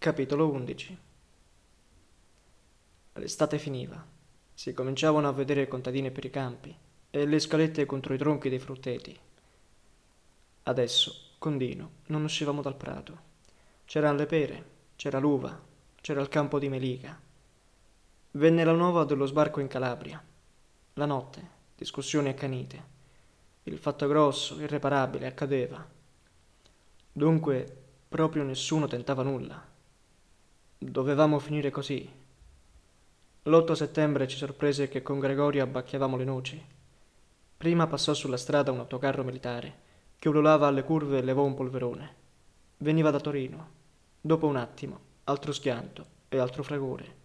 Capitolo 11 L'estate finiva. Si cominciavano a vedere contadine per i campi e le scalette contro i tronchi dei frutteti. Adesso, con Dino, non uscivamo dal prato. C'erano le pere, c'era l'uva, c'era il campo di melica. Venne la nuova dello sbarco in Calabria. La notte, discussioni accanite. Il fatto grosso, irreparabile, accadeva. Dunque, proprio nessuno tentava nulla. Dovevamo finire così. L'8 settembre ci sorprese che con Gregorio abbacchiavamo le noci. Prima passò sulla strada un autocarro militare che ululava alle curve e levò un polverone. Veniva da Torino. Dopo un attimo, altro schianto e altro fragore.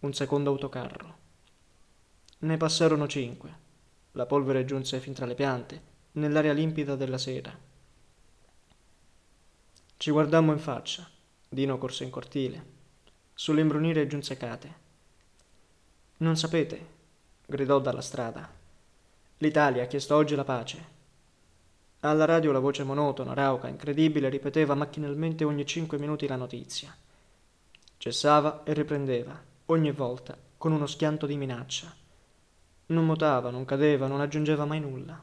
Un secondo autocarro. Ne passarono cinque. La polvere giunse fin tra le piante, nell'aria limpida della sera. Ci guardammo in faccia. Dino corse in cortile. Sull'imbrunire giunse Kate. Non sapete, gridò dalla strada. L'Italia ha chiesto oggi la pace. Alla radio la voce monotona, rauca, incredibile ripeteva macchinalmente ogni cinque minuti la notizia. Cessava e riprendeva, ogni volta, con uno schianto di minaccia. Non mutava, non cadeva, non aggiungeva mai nulla.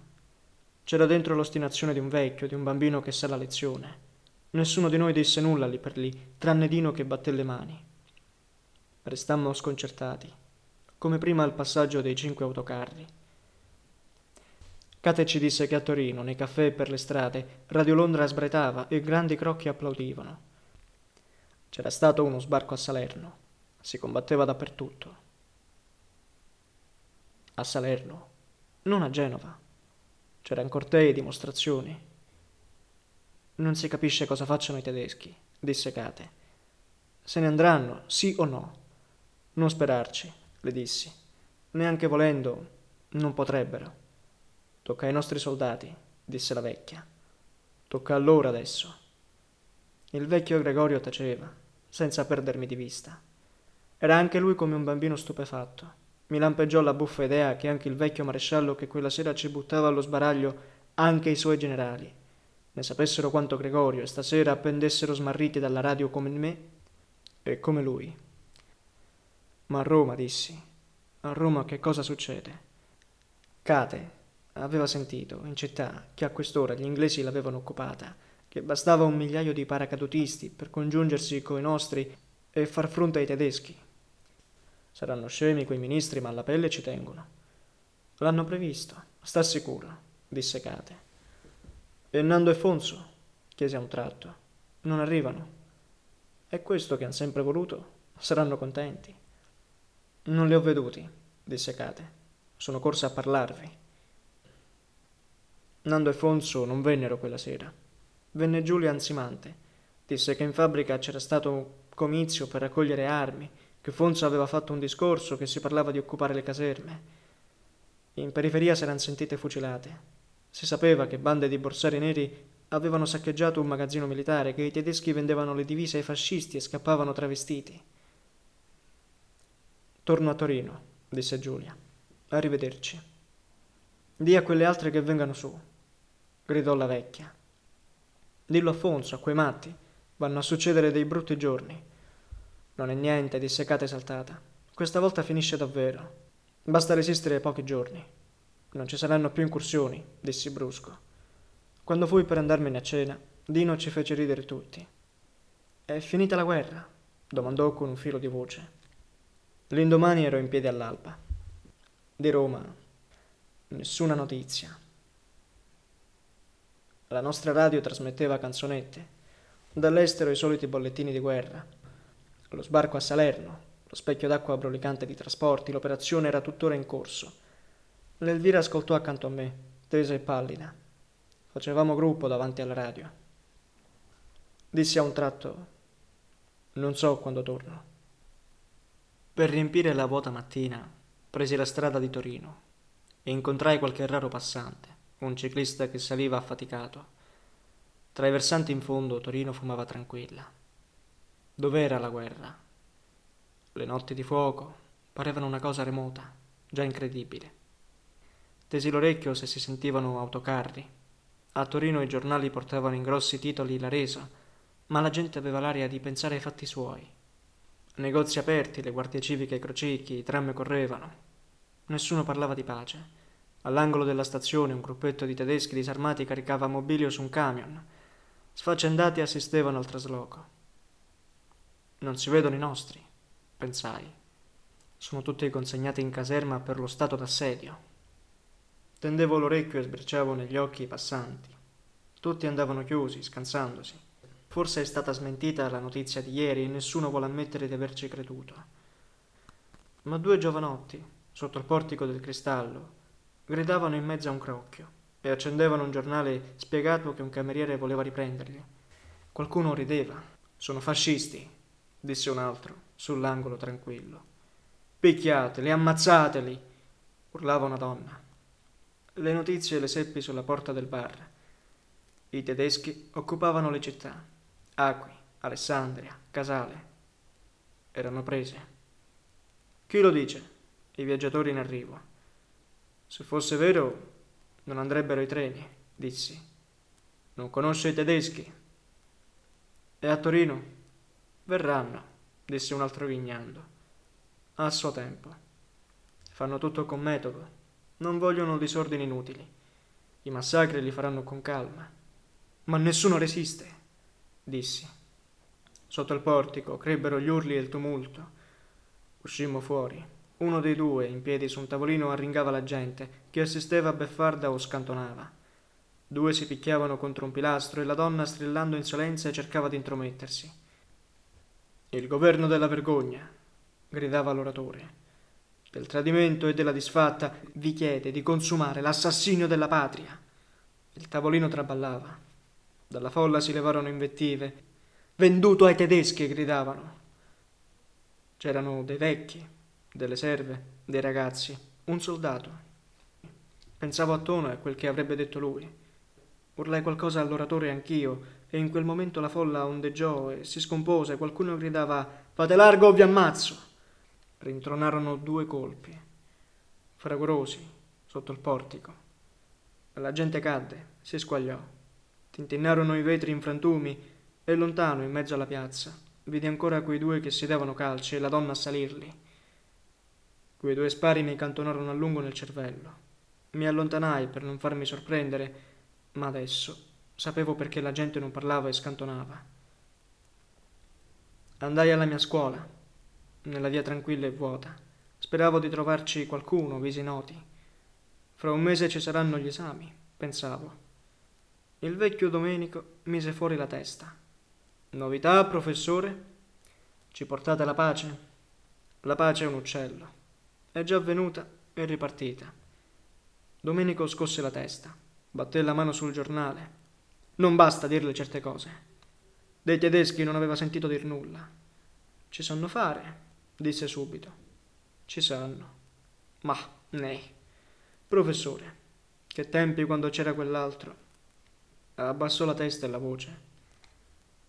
C'era dentro l'ostinazione di un vecchio, di un bambino che sa la lezione. Nessuno di noi disse nulla lì per lì, tranne Dino che batté le mani. Restammo sconcertati, come prima al passaggio dei cinque autocarri. Kate ci disse che a Torino, nei caffè e per le strade, Radio Londra sbretava e grandi crocchi applaudivano. C'era stato uno sbarco a Salerno. Si combatteva dappertutto. A Salerno, non a Genova. C'erano cortei e dimostrazioni. Non si capisce cosa facciano i tedeschi, disse Kate. Se ne andranno, sì o no? Non sperarci, le dissi. Neanche volendo, non potrebbero. Tocca ai nostri soldati, disse la vecchia. Tocca a loro adesso. Il vecchio Gregorio taceva, senza perdermi di vista. Era anche lui come un bambino stupefatto. Mi lampeggiò la buffa idea che anche il vecchio maresciallo che quella sera ci buttava allo sbaraglio anche i suoi generali ne sapessero quanto Gregorio e stasera appendessero smarriti dalla radio come me e come lui. Ma a Roma, dissi. A Roma che cosa succede? Kate aveva sentito, in città, che a quest'ora gli inglesi l'avevano occupata, che bastava un migliaio di paracadutisti per congiungersi coi nostri e far fronte ai tedeschi. Saranno scemi quei ministri, ma alla pelle ci tengono. L'hanno previsto, sta sicuro, disse Kate. E Nando e Fonso? chiese a un tratto. Non arrivano. È questo che han sempre voluto? Saranno contenti. Non li ho veduti, disse Kate. Sono corsa a parlarvi. Nando e Fonso non vennero quella sera. Venne Giulia Anzimante. Disse che in fabbrica c'era stato un comizio per raccogliere armi, che Fonso aveva fatto un discorso, che si parlava di occupare le caserme. In periferia s'erano sentite fucilate. Si sapeva che bande di borsari neri avevano saccheggiato un magazzino militare, che i tedeschi vendevano le divise ai fascisti e scappavano travestiti. Torno a Torino, disse Giulia. Arrivederci. Dì a quelle altre che vengano su, gridò la vecchia. Dillo a Fonso, a quei matti. Vanno a succedere dei brutti giorni. Non è niente, disse Kate esaltata. Questa volta finisce davvero. Basta resistere pochi giorni. Non ci saranno più incursioni, dissi brusco. Quando fui per andarmene a cena, Dino ci fece ridere tutti. È finita la guerra? domandò con un filo di voce. L'indomani ero in piedi all'alba. Di Roma, nessuna notizia. La nostra radio trasmetteva canzonette. Dall'estero i soliti bollettini di guerra. Lo sbarco a Salerno, lo specchio d'acqua brulicante di trasporti, l'operazione era tuttora in corso. L'Elvira ascoltò accanto a me, tesa e pallida. Facevamo gruppo davanti alla radio. Dissi a un tratto: Non so quando torno. Per riempire la vuota mattina presi la strada di Torino e incontrai qualche raro passante, un ciclista che saliva affaticato. Tra i versanti in fondo Torino fumava tranquilla. Dov'era la guerra? Le notti di fuoco parevano una cosa remota, già incredibile. Tesi l'orecchio se si sentivano autocarri. A Torino i giornali portavano in grossi titoli la resa, ma la gente aveva l'aria di pensare ai fatti suoi. Negozi aperti, le guardie civiche ai crocicchi, i tram correvano. Nessuno parlava di pace. All'angolo della stazione un gruppetto di tedeschi disarmati caricava mobilio su un camion. Sfaccendati assistevano al trasloco. Non si vedono i nostri, pensai. Sono tutti consegnati in caserma per lo stato d'assedio. Tendevo l'orecchio e sbirciavo negli occhi i passanti. Tutti andavano chiusi, scansandosi. Forse è stata smentita la notizia di ieri e nessuno vuole ammettere di averci creduto. Ma due giovanotti, sotto il portico del cristallo, gridavano in mezzo a un crocchio e accendevano un giornale spiegato che un cameriere voleva riprenderli. Qualcuno rideva. Sono fascisti, disse un altro, sull'angolo tranquillo. Picchiateli, ammazzateli, urlava una donna. Le notizie le seppi sulla porta del bar. I tedeschi occupavano le città. Acqui, Alessandria, Casale. Erano prese. Chi lo dice? I viaggiatori in arrivo. Se fosse vero, non andrebbero i treni, dissi. Non conosce i tedeschi? E a Torino? Verranno, disse un altro ghignando. A suo tempo. Fanno tutto con metodo. Non vogliono disordini inutili. I massacri li faranno con calma. Ma nessuno resiste, dissi. Sotto il portico crebbero gli urli e il tumulto. Uscimmo fuori. Uno dei due, in piedi su un tavolino, arringava la gente, che assisteva a beffarda o scantonava. Due si picchiavano contro un pilastro e la donna, strillando insolenza, cercava di intromettersi. Il governo della vergogna, gridava l'oratore del tradimento e della disfatta, vi chiede di consumare l'assassinio della patria. Il tavolino traballava. Dalla folla si levarono invettive. Venduto ai tedeschi, gridavano. C'erano dei vecchi, delle serve, dei ragazzi, un soldato. Pensavo a Tono e a quel che avrebbe detto lui. Urlai qualcosa all'oratore anch'io, e in quel momento la folla ondeggiò e si scompose. Qualcuno gridava: Fate largo o vi ammazzo! rintronarono due colpi, fragorosi, sotto il portico. La gente cadde, si squagliò. Tintinnarono i vetri in frantumi e lontano, in mezzo alla piazza, vidi ancora quei due che si davano calci e la donna a salirli. Quei due spari mi cantonarono a lungo nel cervello. Mi allontanai per non farmi sorprendere, ma adesso sapevo perché la gente non parlava e scantonava. Andai alla mia scuola nella via tranquilla e vuota. Speravo di trovarci qualcuno, visi noti. Fra un mese ci saranno gli esami, pensavo. Il vecchio Domenico mise fuori la testa. Novità, professore? Ci portate la pace? La pace è un uccello. È già venuta e ripartita. Domenico scosse la testa, batté la mano sul giornale. Non basta dirle certe cose. Dei tedeschi non aveva sentito dir nulla. Ci sanno fare, disse subito. Ci sanno. Ma, nei. Professore, che tempi quando c'era quell'altro. Abbassò la testa e la voce.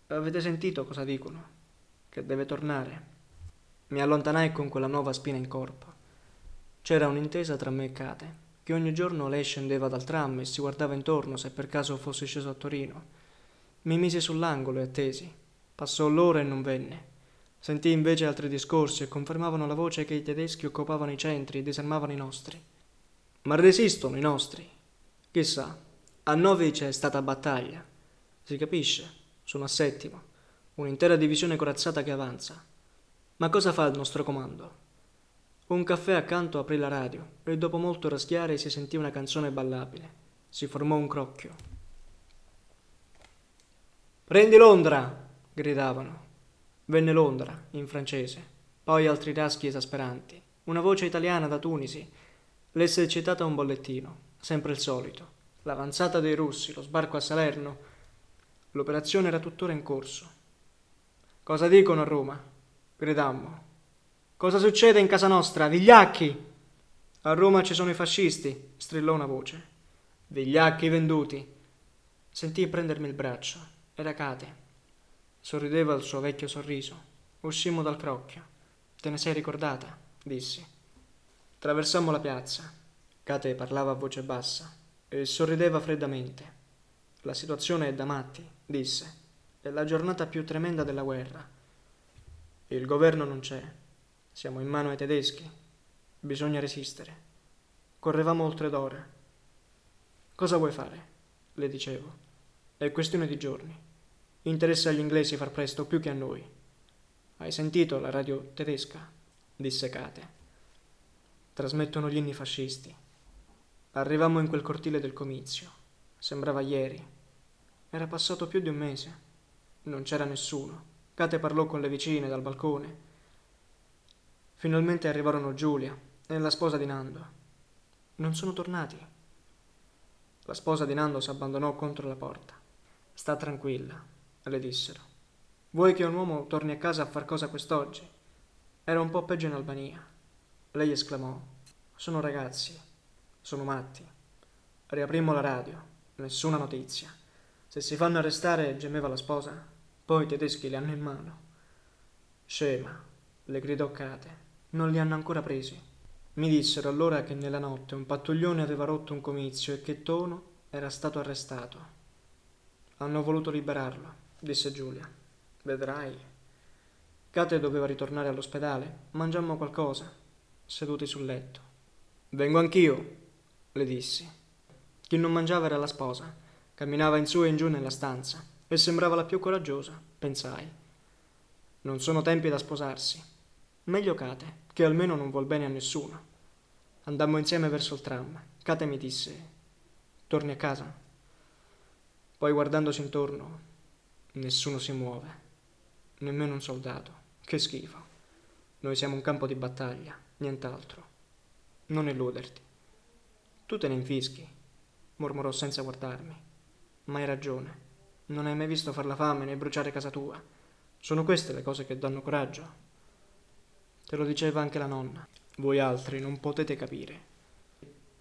Avete sentito cosa dicono? Che deve tornare. Mi allontanai con quella nuova spina in corpo. C'era un'intesa tra me e Kate, che ogni giorno lei scendeva dal tram e si guardava intorno se per caso fossi sceso a Torino. Mi misi sull'angolo e attesi. Passò l'ora e non venne. Sentì invece altri discorsi e confermavano la voce che i tedeschi occupavano i centri e disarmavano i nostri. Ma resistono i nostri? Chissà, a Novice è stata battaglia. Si capisce, sono a settimo, un'intera divisione corazzata che avanza. Ma cosa fa il nostro comando? Un caffè accanto aprì la radio e dopo molto raschiare si sentì una canzone ballabile. Si formò un crocchio. Prendi Londra! gridavano. Venne Londra, in francese, poi altri raschi esasperanti, una voce italiana da Tunisi. Lesse citata un bollettino, sempre il solito. L'avanzata dei russi, lo sbarco a Salerno. L'operazione era tuttora in corso. Cosa dicono a Roma? Gridammo. Cosa succede in casa nostra? Vigliacchi! A Roma ci sono i fascisti, strillò una voce. Vigliacchi venduti. Sentii prendermi il braccio. Era Kate. Sorrideva il suo vecchio sorriso. Uscimmo dal crocchio. Te ne sei ricordata? dissi. Traversammo la piazza. Kate parlava a voce bassa e sorrideva freddamente. La situazione è da matti, disse. È la giornata più tremenda della guerra. Il governo non c'è. Siamo in mano ai tedeschi. Bisogna resistere. Correvamo oltre d'ora. Cosa vuoi fare? Le dicevo. È questione di giorni. Interessa agli inglesi far presto più che a noi. Hai sentito la radio tedesca? disse Kate. Trasmettono gli inni fascisti. Arrivammo in quel cortile del comizio. Sembrava ieri. Era passato più di un mese. Non c'era nessuno. Kate parlò con le vicine dal balcone. Finalmente arrivarono Giulia e la sposa di Nando. Non sono tornati. La sposa di Nando si abbandonò contro la porta. Sta tranquilla, le dissero. Vuoi che un uomo torni a casa a far cosa quest'oggi? Era un po' peggio in Albania. Lei esclamò: Sono ragazzi, sono matti. Riaprimmo la radio, nessuna notizia. Se si fanno arrestare, gemeva la sposa, poi i tedeschi li hanno in mano. Scema, le gridò Kate, non li hanno ancora presi. Mi dissero allora che nella notte un pattuglione aveva rotto un comizio e che Tono era stato arrestato. Hanno voluto liberarlo, disse Giulia. Vedrai. Kate doveva ritornare all'ospedale. Mangiammo qualcosa, seduti sul letto. Vengo anch'io, le dissi. Chi non mangiava era la sposa. Camminava in su e in giù nella stanza e sembrava la più coraggiosa, pensai. Non sono tempi da sposarsi. Meglio Kate, che almeno non vuol bene a nessuno. Andammo insieme verso il tram. Kate mi disse: Torni a casa? Poi guardandosi intorno, nessuno si muove, nemmeno un soldato. Che schifo. Noi siamo un campo di battaglia, nient'altro. Non illuderti. Tu te ne infischi, mormorò senza guardarmi. Ma hai ragione. Non hai mai visto far la fame né bruciare casa tua. Sono queste le cose che danno coraggio. Te lo diceva anche la nonna. Voi altri non potete capire.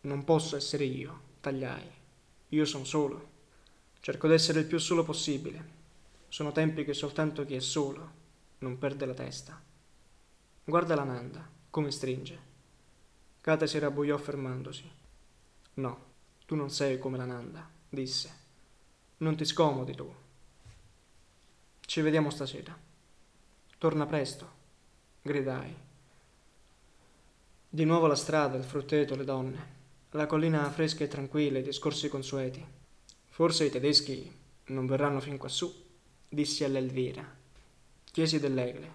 Non posso essere io, tagliai. Io sono solo. Cerco d'essere il più solo possibile. Sono tempi che soltanto chi è solo non perde la testa. Guarda la Nanda, come stringe. Kate si rabbuiò fermandosi. No, tu non sei come la Nanda, disse. Non ti scomodi tu. Ci vediamo stasera. Torna presto, gridai. Di nuovo la strada, il frutteto, le donne, la collina fresca e tranquilla, i discorsi consueti. Forse i tedeschi non verranno fin quassù, dissi all'Elvira. Chiesi dell'Egle,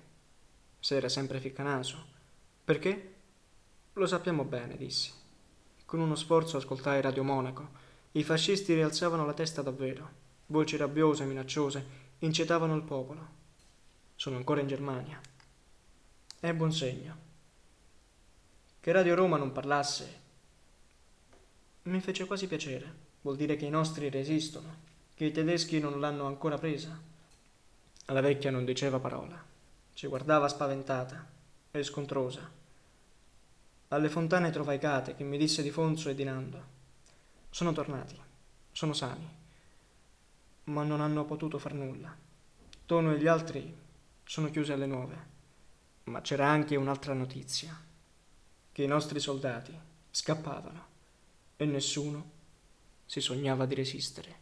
era sempre ficcanaso. Perché? Lo sappiamo bene, dissi. Con uno sforzo ascoltai Radio Monaco i fascisti rialzavano la testa davvero. Voci rabbiose minacciose incitavano il popolo. Sono ancora in Germania. È buon segno. Che Radio Roma non parlasse mi fece quasi piacere. Vuol dire che i nostri resistono, che i tedeschi non l'hanno ancora presa. La vecchia non diceva parola. Ci guardava spaventata e scontrosa. Alle fontane trovai Cate che mi disse di Fonso e di Nando. Sono tornati, sono sani, ma non hanno potuto far nulla. Tono e gli altri sono chiusi alle nuove. Ma c'era anche un'altra notizia, che i nostri soldati scappavano e nessuno si sognava di resistere.